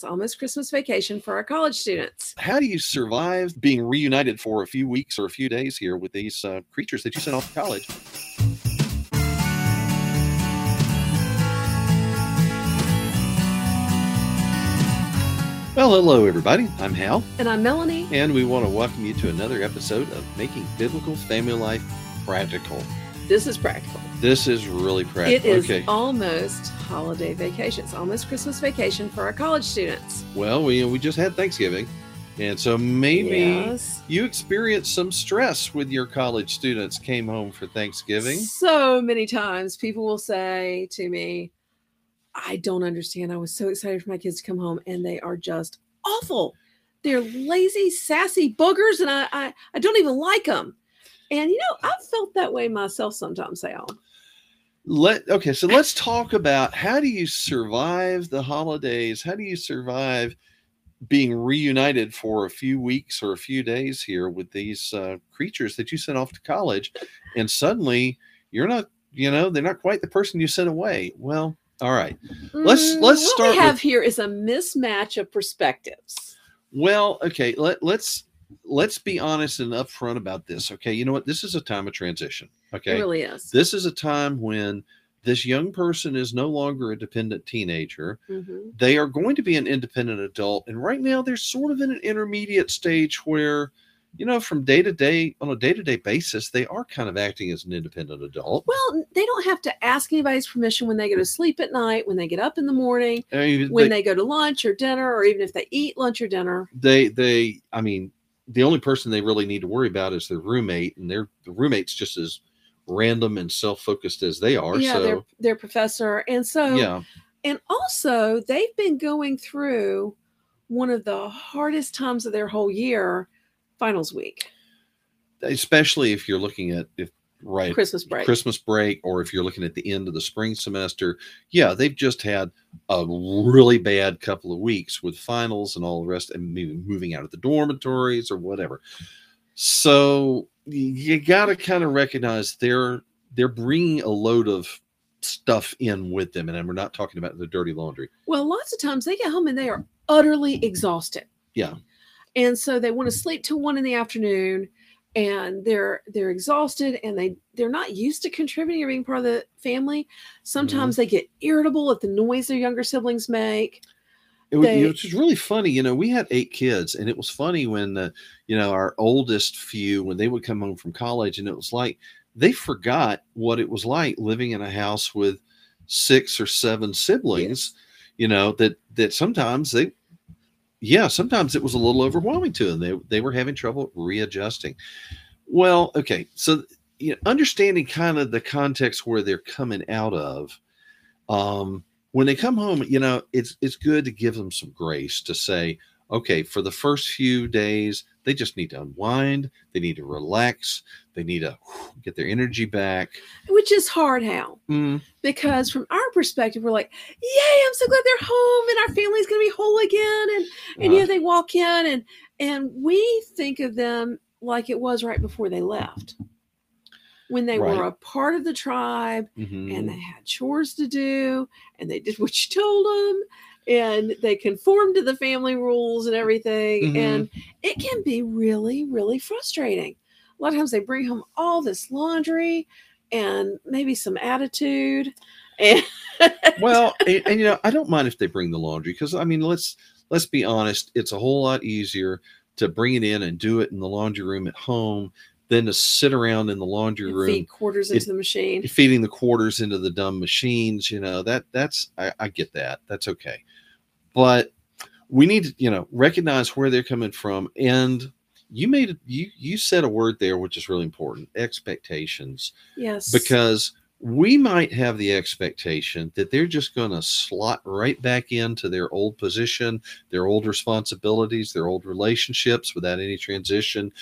It's almost Christmas vacation for our college students. How do you survive being reunited for a few weeks or a few days here with these uh, creatures that you sent off to college? Well, hello, everybody. I'm Hal, And I'm Melanie. and we want to welcome you to another episode of Making Biblical Family Life Practical. This is practical. This is really practical. It is okay. almost holiday vacation. It's almost Christmas vacation for our college students. Well, we we just had Thanksgiving, and so maybe Yes. you experienced some stress with your college students came home for Thanksgiving. So many times people will say to me, I don't understand. I was so excited for my kids to come home and they are just awful. They're lazy, sassy boogers, and I I, I don't even like them. And you know, I've felt that way myself sometimes, Al. Let okay, so let's talk about how do you survive the holidays? How do you survive being reunited for a few weeks or a few days here with these uh, creatures that you sent off to college, and suddenly you're not, you know, they're not quite the person you sent away. Well, all right. Let's- Mm, let's start What we have with- here is a mismatch of perspectives. Well, okay, let let's let's be honest and upfront about this. Okay, you know what? This is a time of transition. It Okay, really is. this is a time when this young person is no longer a dependent teenager. Mhm. They are going to be an independent adult, and right now they're sort of in an intermediate stage where, you know, from day to day on a day to day basis, they are kind of acting as an independent adult. Well, they don't have to ask anybody's permission when they go to sleep at night, when they get up in the morning, I mean, when they, they go to lunch or dinner, or even if they eat lunch or dinner. they they I mean, the only person they really need to worry about is their roommate, and their the roommate's just as random and self focused as they are. yeah, so their their professor, and so yeah, and also they've been going through one of the hardest times of their whole year, finals week, especially if you're looking at if right Christmas break. Christmas break, or if you're looking at the end of the spring semester, yeah, they've just had a really bad couple of weeks with finals and all the rest, and maybe moving out of the dormitories or whatever. So you got to kind of recognize they're they're bringing a load of stuff in with them, and we're not talking about the dirty laundry. Well, lots of times they get home and they are utterly exhausted. Yeah. And so they want to sleep till one in the afternoon and they're they're exhausted and they they're not used to contributing or being part of the family. Sometimes Mm-hmm. they get irritable at the noise their younger siblings make. It was, They- it was really funny. You know, we had eight kids, and it was funny when, uh, you know, our oldest few, when they would come home from college, and it was like they forgot what it was like living in a house with six or seven siblings. You know that that sometimes they, yeah, sometimes it was a little overwhelming to them. They they were having trouble readjusting. Well, okay, so you know, understanding kind of the context where they're coming out of. Um, when they come home, you know, it's it's good to give them some grace to say, okay, for the first few days, they just need to unwind, they need to relax, they need to get their energy back. Which is hard, Hal, Mm, because from our perspective, we're like, "Yay! I'm so glad they're home, and our family's going to be whole again." And and uh, yeah, they walk in, and and we think of them like it was right before they left, when they were a part of the tribe, mhm. and they had chores to do and they did what you told them and they conform to the family rules and everything Mhm. and it can be really really frustrating. A lot of times they bring home all this laundry and maybe some attitude and well, and, and you know, I don't mind if they bring the laundry because I mean, let's let's be honest, it's a whole lot easier to bring it in and do it in the laundry room at home than to sit around in the laundry room feed quarters It- into the machine. feeding the quarters into the dumb machines you know that that's I, I get that. That's okay but we need to you know recognize where they're coming from. And you made you you said a word there which is really important expectations. Yes. Because we might have the expectation that they're just going to slot right back into their old position their old responsibilities their old relationships without any transition.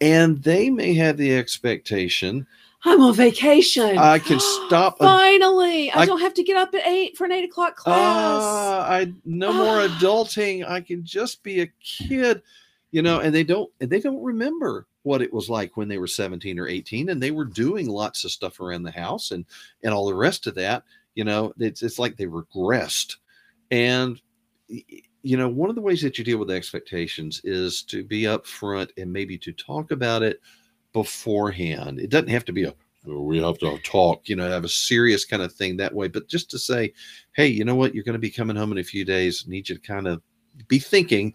And they may have the expectation i'm on vacation I can stop finally i, I- don't have to get up at eight for an eight o'clock class Ah, I no more Ah. adulting. I can just be a kid, you know. And they don't, and they don't remember what it was like when they were seventeen or eighteen, and they were doing lots of stuff around the house and and all the rest of that. You know, it's it's like they regressed, and you know, one of the ways that you deal with expectations is to be upfront and maybe to talk about it beforehand. It doesn't have to be a "Oh, we have to talk, you know, have a serious kind of thing that way, but just to say, hey, you know what, you're going to be coming home in a few days. Need you to kind of be thinking.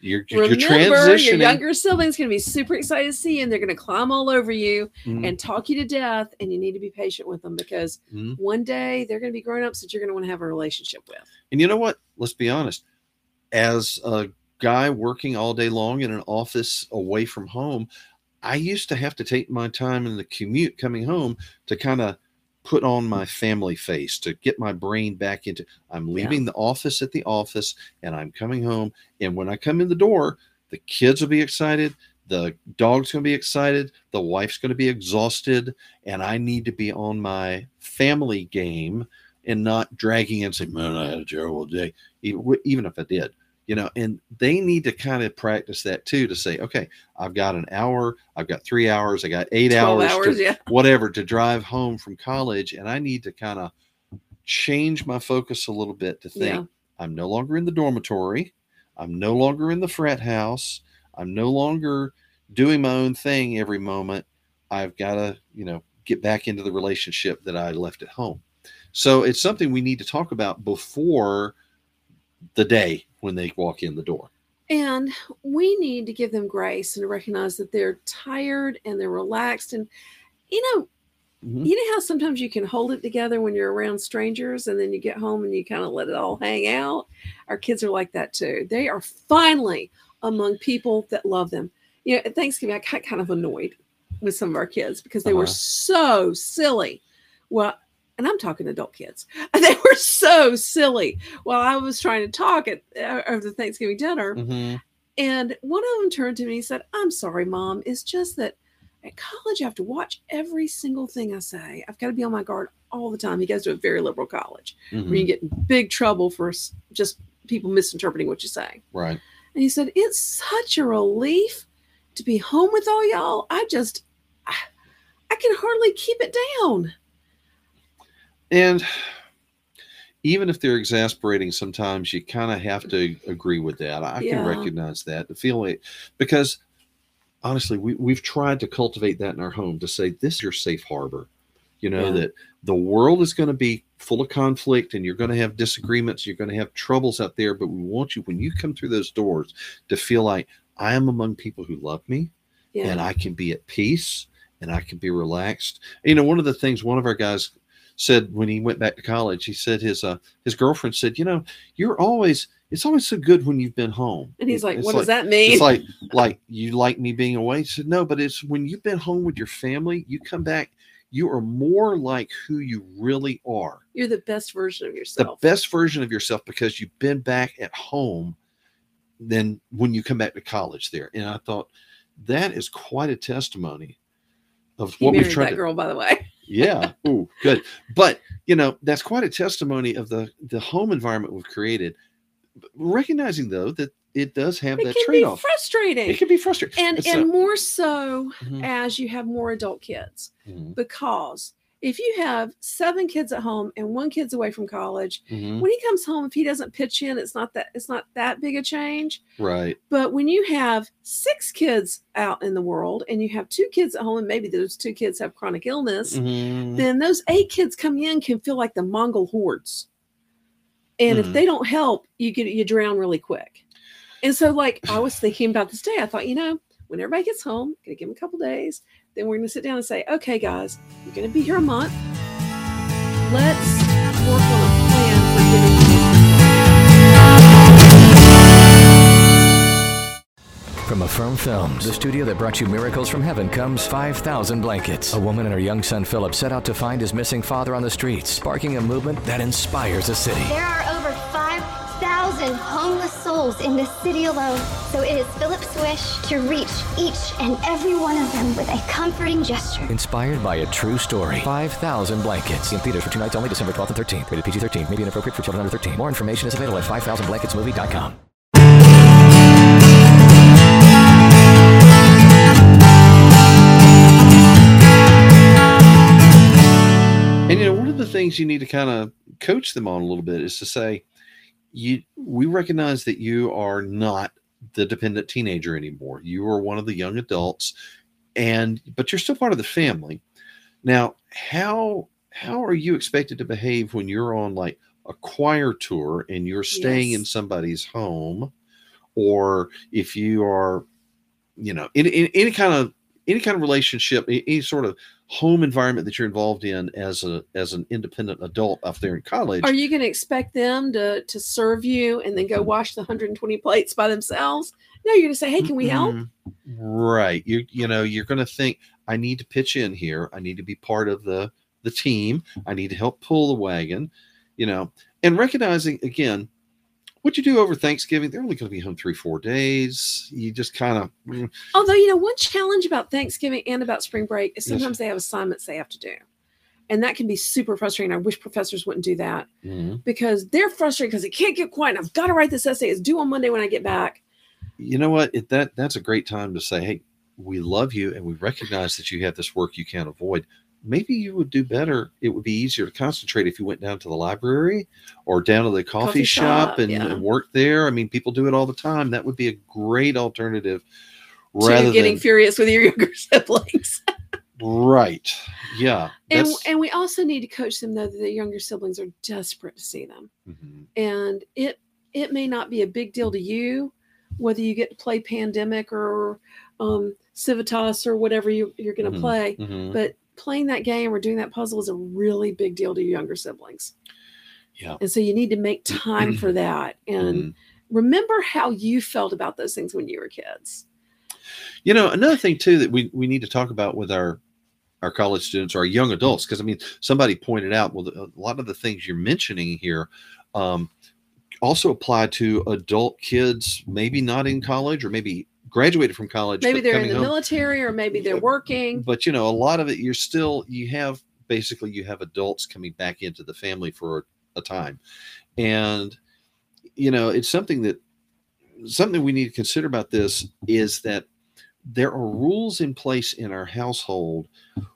You're, you're transitioning. your younger siblings going to be super excited to see you, and they're going to climb all over you Mhm, and talk you to death. And you need to be patient with them because mhm. one day they're going to be grown ups that you're going to want to have a relationship with. And you know what? Let's be honest. As a guy working all day long in an office away from home, I used to have to take my time in the commute coming home to kind of put on my mm. family face to get my brain back into I'm Yeah. leaving the office at the office and I'm coming home and when I come in the door, the kids will be excited, the dog's going to be excited, the wife's going to be exhausted and I need to be on my family game and not dragging and saying, "Man, I had a terrible day," even if I did, you know. And they need to kind of practice that too to say, "Okay, I've got an hour, I've got three hours, I got eight hours, hours, to, yeah. whatever to drive home from college, and I need to kind of change my focus a little bit to think Yeah. I'm no longer in the dormitory, I'm no longer in the frat house, I'm no longer doing my own thing every moment. I've got to, you know, get back into the relationship that I left at home." So it's something we need to talk about before the day when they walk in the door. And we need to give them grace and to recognize that they're tired and they're relaxed. And, you know, Mhm. you know how sometimes you can hold it together when you're around strangers and then you get home and you kind of let it all hang out? Our kids are like that too. They are finally among people that love them. You know, at Thanksgiving, I got kind of annoyed with some of our kids because they were Uh-huh. so silly. Well, and I'm talking adult kids. They were so silly while I was trying to talk at uh, over the Thanksgiving dinner. Mhm. And one of them turned to me and said, I'm sorry, mom. It's just that at college, I have to watch every single thing I say. I've got to be on my guard all the time. He goes to a very liberal college where Mhm. you get in big trouble for just people misinterpreting what you say. Right. And he said, It's such a relief to be home with all y'all. I just, I, I can hardly keep it down. And even if they're exasperating, sometimes you kind of have to agree with that. I Yeah. can recognize that. The feeling because honestly, we, we've tried to cultivate that in our home to say this is your safe harbor. You know, Yeah. that the world is going to be full of conflict and you're going to have disagreements, you're going to have troubles out there, but we want you when you come through those doors to feel like I am among people who love me Yeah. and I can be at peace and I can be relaxed. You know, one of the things one of our guys said when he went back to college, he said his uh his girlfriend said, you know, you're always it's always so good when you've been home. and he's like, It's What does that mean? It's like like you like me being away. He said, no, but it's when you've been home with your family, you come back, you are more like who you really are. You're the best version of yourself. The best version of yourself because you've been back at home than when you come back to college there. And I thought that is quite a testimony of he what we've tried that to girl, by the way. Yeah. Ooh, good. But you know that's quite a testimony of the the home environment we've created. Recognizing though that it does have It that trade-off. frustrating. it can be frustrating. And It's and a- more so Mhm, as you have more adult kids mhm, because if you have seven kids at home and one kid's away from college mhm. when he comes home if he doesn't pitch in it's not that it's not that big a change right but when you have six kids out in the world and you have two kids at home and maybe those two kids have chronic illness Mhm. then those eight kids coming in can feel like the mongol hordes and Mhm. if they don't help you get you drown really quick and so like i was thinking about this day i thought you know when everybody gets home gonna give them a couple days then we're gonna sit down and say okay guys you're gonna be here a month let's work on a plan for getting From Affirm Films, the studio that brought you Miracles from Heaven, comes 5,000 Blankets. A woman and her young son Philip set out to find his missing father on the streets, sparking a movement that inspires a city. There are over 5,000 homeless souls in this city alone. So it is Philip's wish to reach each and every one of them with a comforting gesture. Inspired by a true story. 5,000 Blankets. In theaters for two nights only, December 12th and 13th. Rated PG 13. May be inappropriate for children under 13. More information is available at 5000blanketsmovie.com. and you know one of the things you need to kind of coach them on a little bit is to say you we recognize that you are not the dependent teenager anymore. You are one of the young adults, and but you're still part of the family. Now, how how are you expected to behave when you're on like a choir tour and you're staying in somebody's home, or if you are, you know, in, in any kind of any kind of relationship, any sort of home environment that you're involved in as a as an independent adult up there in college? Are you going to expect them to to serve you and then go wash the 120 plates by themselves? No, you're going to say, "Hey, can we help?" Mm, Right. You you know, you're going to think I need to pitch in here. I need to be part of the the team. I need to help pull the wagon, you know. And recognizing again what you do over Thanksgiving, they're only going to be home 3-4 days. You just kind of mm, Although, you know, one challenge about Thanksgiving and about spring break is Yes. sometimes they have assignments they have to do. And that can be super frustrating. I wish professors wouldn't do that mm. because they're frustrated because they can't get quiet. And I've got to write this essay. It's due on Monday when I get back. you know what? It, that that's a great time to say, "Hey, we love you and we recognize that you have this work you can't avoid." Maybe you would do better. It would be easier to concentrate if you went down to the library or down to the coffee, Coffee shop, shop, and, yeah. and work there. I mean, people do it all the time. That would be a great alternative. to Rather getting than furious with your younger siblings. right, yeah, and and we also need to coach them though that the younger siblings are desperate to see them. Mhm. and it it may not be a big deal to you whether you get to play pandemic or um civitas or whatever you, you're going to Mhm. play Mhm. but playing that game or doing that puzzle is a really big deal to your younger siblings Yeah. and so you need to make time for that and Mhm. remember how you felt about those things when you were kids You know, another thing too that we we need to talk about with our our college students or our young adults, because I mean, somebody pointed out, well, a lot of the things you're mentioning here um, also apply to adult kids, maybe not in college or maybe graduated from college. maybe they're in the home. military or maybe they're working But you know, a lot of it, you're still you have basically you have adults coming back into the family for a time, and you know, it's something that something we need to consider about this is that there are rules in place in our household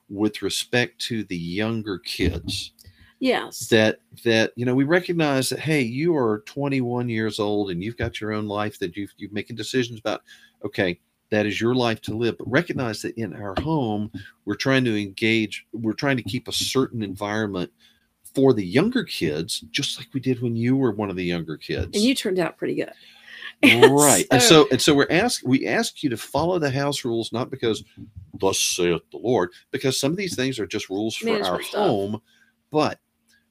with respect to the younger kids yes that that you know we recognize that hey you are 21 years old and you've got your own life that you've you're making decisions about okay that is your life to live but recognize that in our home we're trying to engage we're trying to keep a certain environment for the younger kids just like we did when you were one of the younger kids and you turned out pretty good right and so and so we're asked we ask you to follow the house rules not because thus saith the lord because some of these things are just rules for our stuff. home but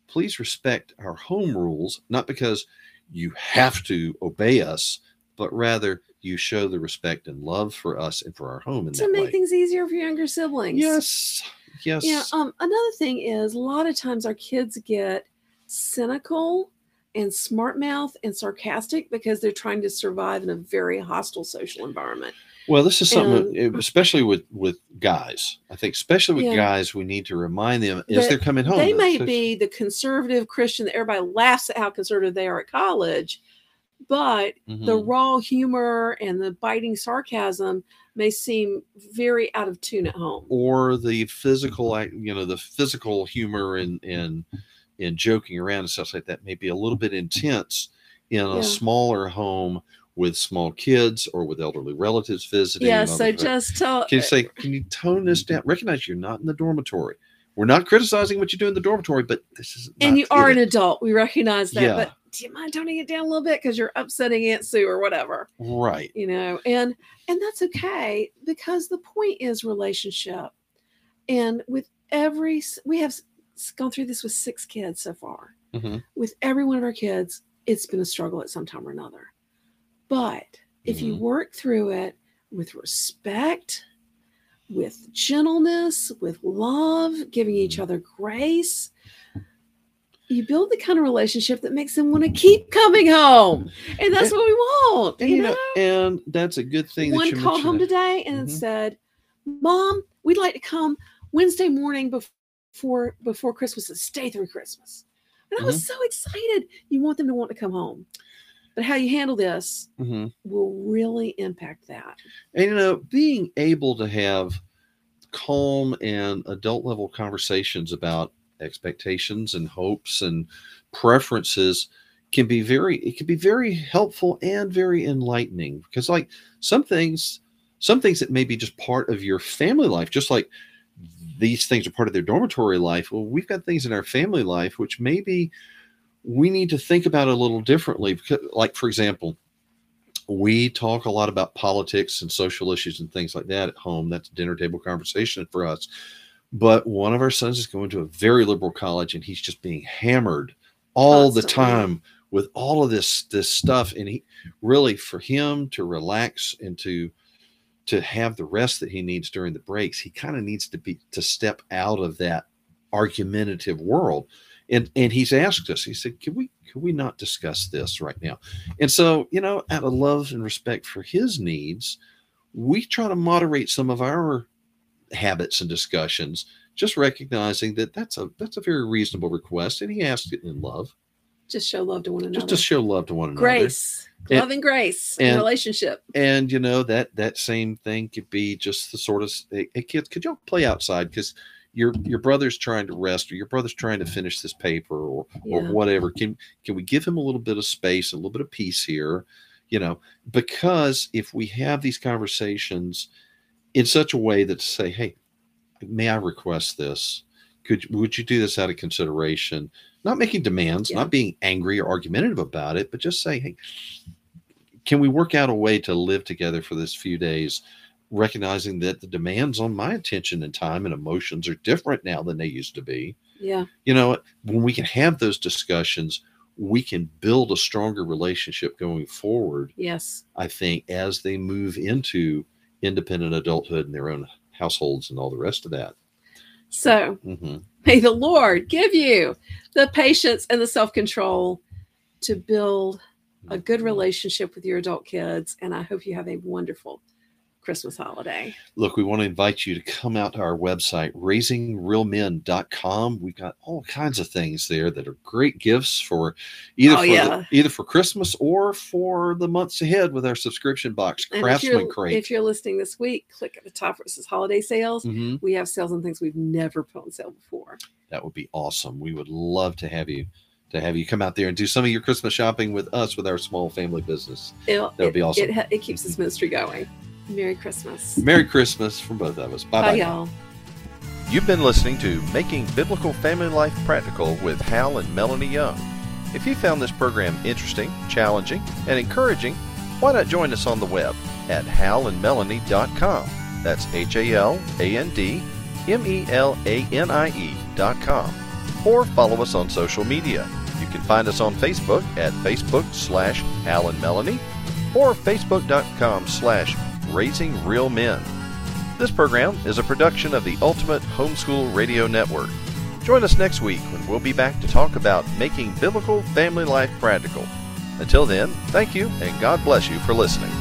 please respect our home rules not because you have to obey us but rather you show the respect and love for us and for our home in to that make way things easier for younger siblings yes yes Yeah. Um, another thing is a lot of times our kids get cynical and smart mouth and sarcastic because they're trying to survive in a very hostile social environment. Well, this is something, And- especially with with guys. I think, especially with Yeah. guys, we need to remind them as they're coming home. they may be the conservative Christian that everybody laughs at how conservative they are at college, but the Mhm. raw humor and the biting sarcasm may seem very out of tune at home. or the physical, you know, the physical humor and and and joking around and stuff like that may be a little bit intense in a smaller home with small kids or with elderly relatives visiting. Yeah, and all so that. just tell can you say, can you tone this down? Recognize you're not in the dormitory. We're not criticizing what you do in the dormitory, but this is and you are it. an adult. We recognize that, Yeah. but do you mind toning it down a little bit because you're upsetting Aunt Sue or whatever, right. you know? And and that's okay because the point is relationship. And with every we have gone through this with six kids so far. Mhm. With every one of our kids, it's been a struggle at some time or another. But if you Mhm. work through it with respect, with gentleness, with love, giving each Mhm. other grace, you build the kind of relationship that makes them want to keep coming home. And that's And- what we want. And you know, know, and that's a good thing. one called home mentioned today and Mhm. said, Mom, we'd like to come Wednesday morning before before Christmas and stay through Christmas. And I was Mm-hmm. so excited. You want them to want to come home. But how you handle this that. Mhm. will really impact that. And you know, being able to have calm and adult level conversations about expectations and hopes and preferences can be very it can be very helpful and very enlightening because like some things some things that may be just part of your family life just like these things are part of their dormitory life. Well we've got things in our family life which maybe we need to think about a little differently like for example we talk a lot about politics and social issues and things like that at home. That's a dinner table conversation for us but one of our sons is going to a very liberal college and he's just being hammered all the time with all of this this stuff. And he really for him to relax and to to have the rest that he needs during the breaks he kind of needs to be to step out of that argumentative world. And and he's asked us he said can we can we not discuss this right now? And so you know out of love and respect for his needs we try to moderate some of our habits and discussions just recognizing that that's a that's a very reasonable request and he asked it in love. Just show love to one another. just to show love to one another. Grace, love and grace in and- relationship. and you know that that same thing could be just the sort of hey, hey kids could y'all play outside? Because your your brother's trying to rest or your brother's trying to finish this paper or or whatever. Can can we give him a little bit of space a little bit of peace here? You know because if we have these conversations in such a way that to say hey may i request this could would you do this out of consideration not making demands Yeah. not being angry or argumentative about it but just say hey can we work out a way to live together for this few days recognizing that the demands on my attention and time and emotions are different now than they used to be Yeah. you know when we can have those discussions we can build a stronger relationship going forward Yes. i think as they move into independent adulthood and their own households and all the rest of that So hmm may the Lord give you the patience and the self control to build a good relationship with your adult kids. And I hope you have a wonderful Christmas holiday. look we want to invite you to come out to our website raisingrealmen.com we've got all kinds of things there that are great gifts for either Oh, for yeah. the, either for christmas or for the months ahead with our subscription box And craftsman you're, crate if you're listening this week, click at the top where it says holiday sales. Mhm. We have sales on things we've never put on sale before. that would be awesome we would love to have you to have you come out there and do some of your christmas shopping with us with our small family business It'll- That would be awesome. It, it keeps this ministry going. Merry Christmas. merry christmas from both of us bye Bye, bye y'all. You've been listening to Making Biblical Family Life Practical with Hal and Melanie Young. If you found this program interesting, challenging, and encouraging, why not join us on the web at halandmelanie.com. That's H A L A N D M E L A N I E.com. Or follow us on social media. You can find us on Facebook at Facebook slash Hal and Melanie or Facebook.com slash Raising Real Men. This program is a production of the Ultimate Homeschool Radio Network. Join us next week when we'll be back to talk about making biblical family life practical. Until then, thank you and God bless you for listening.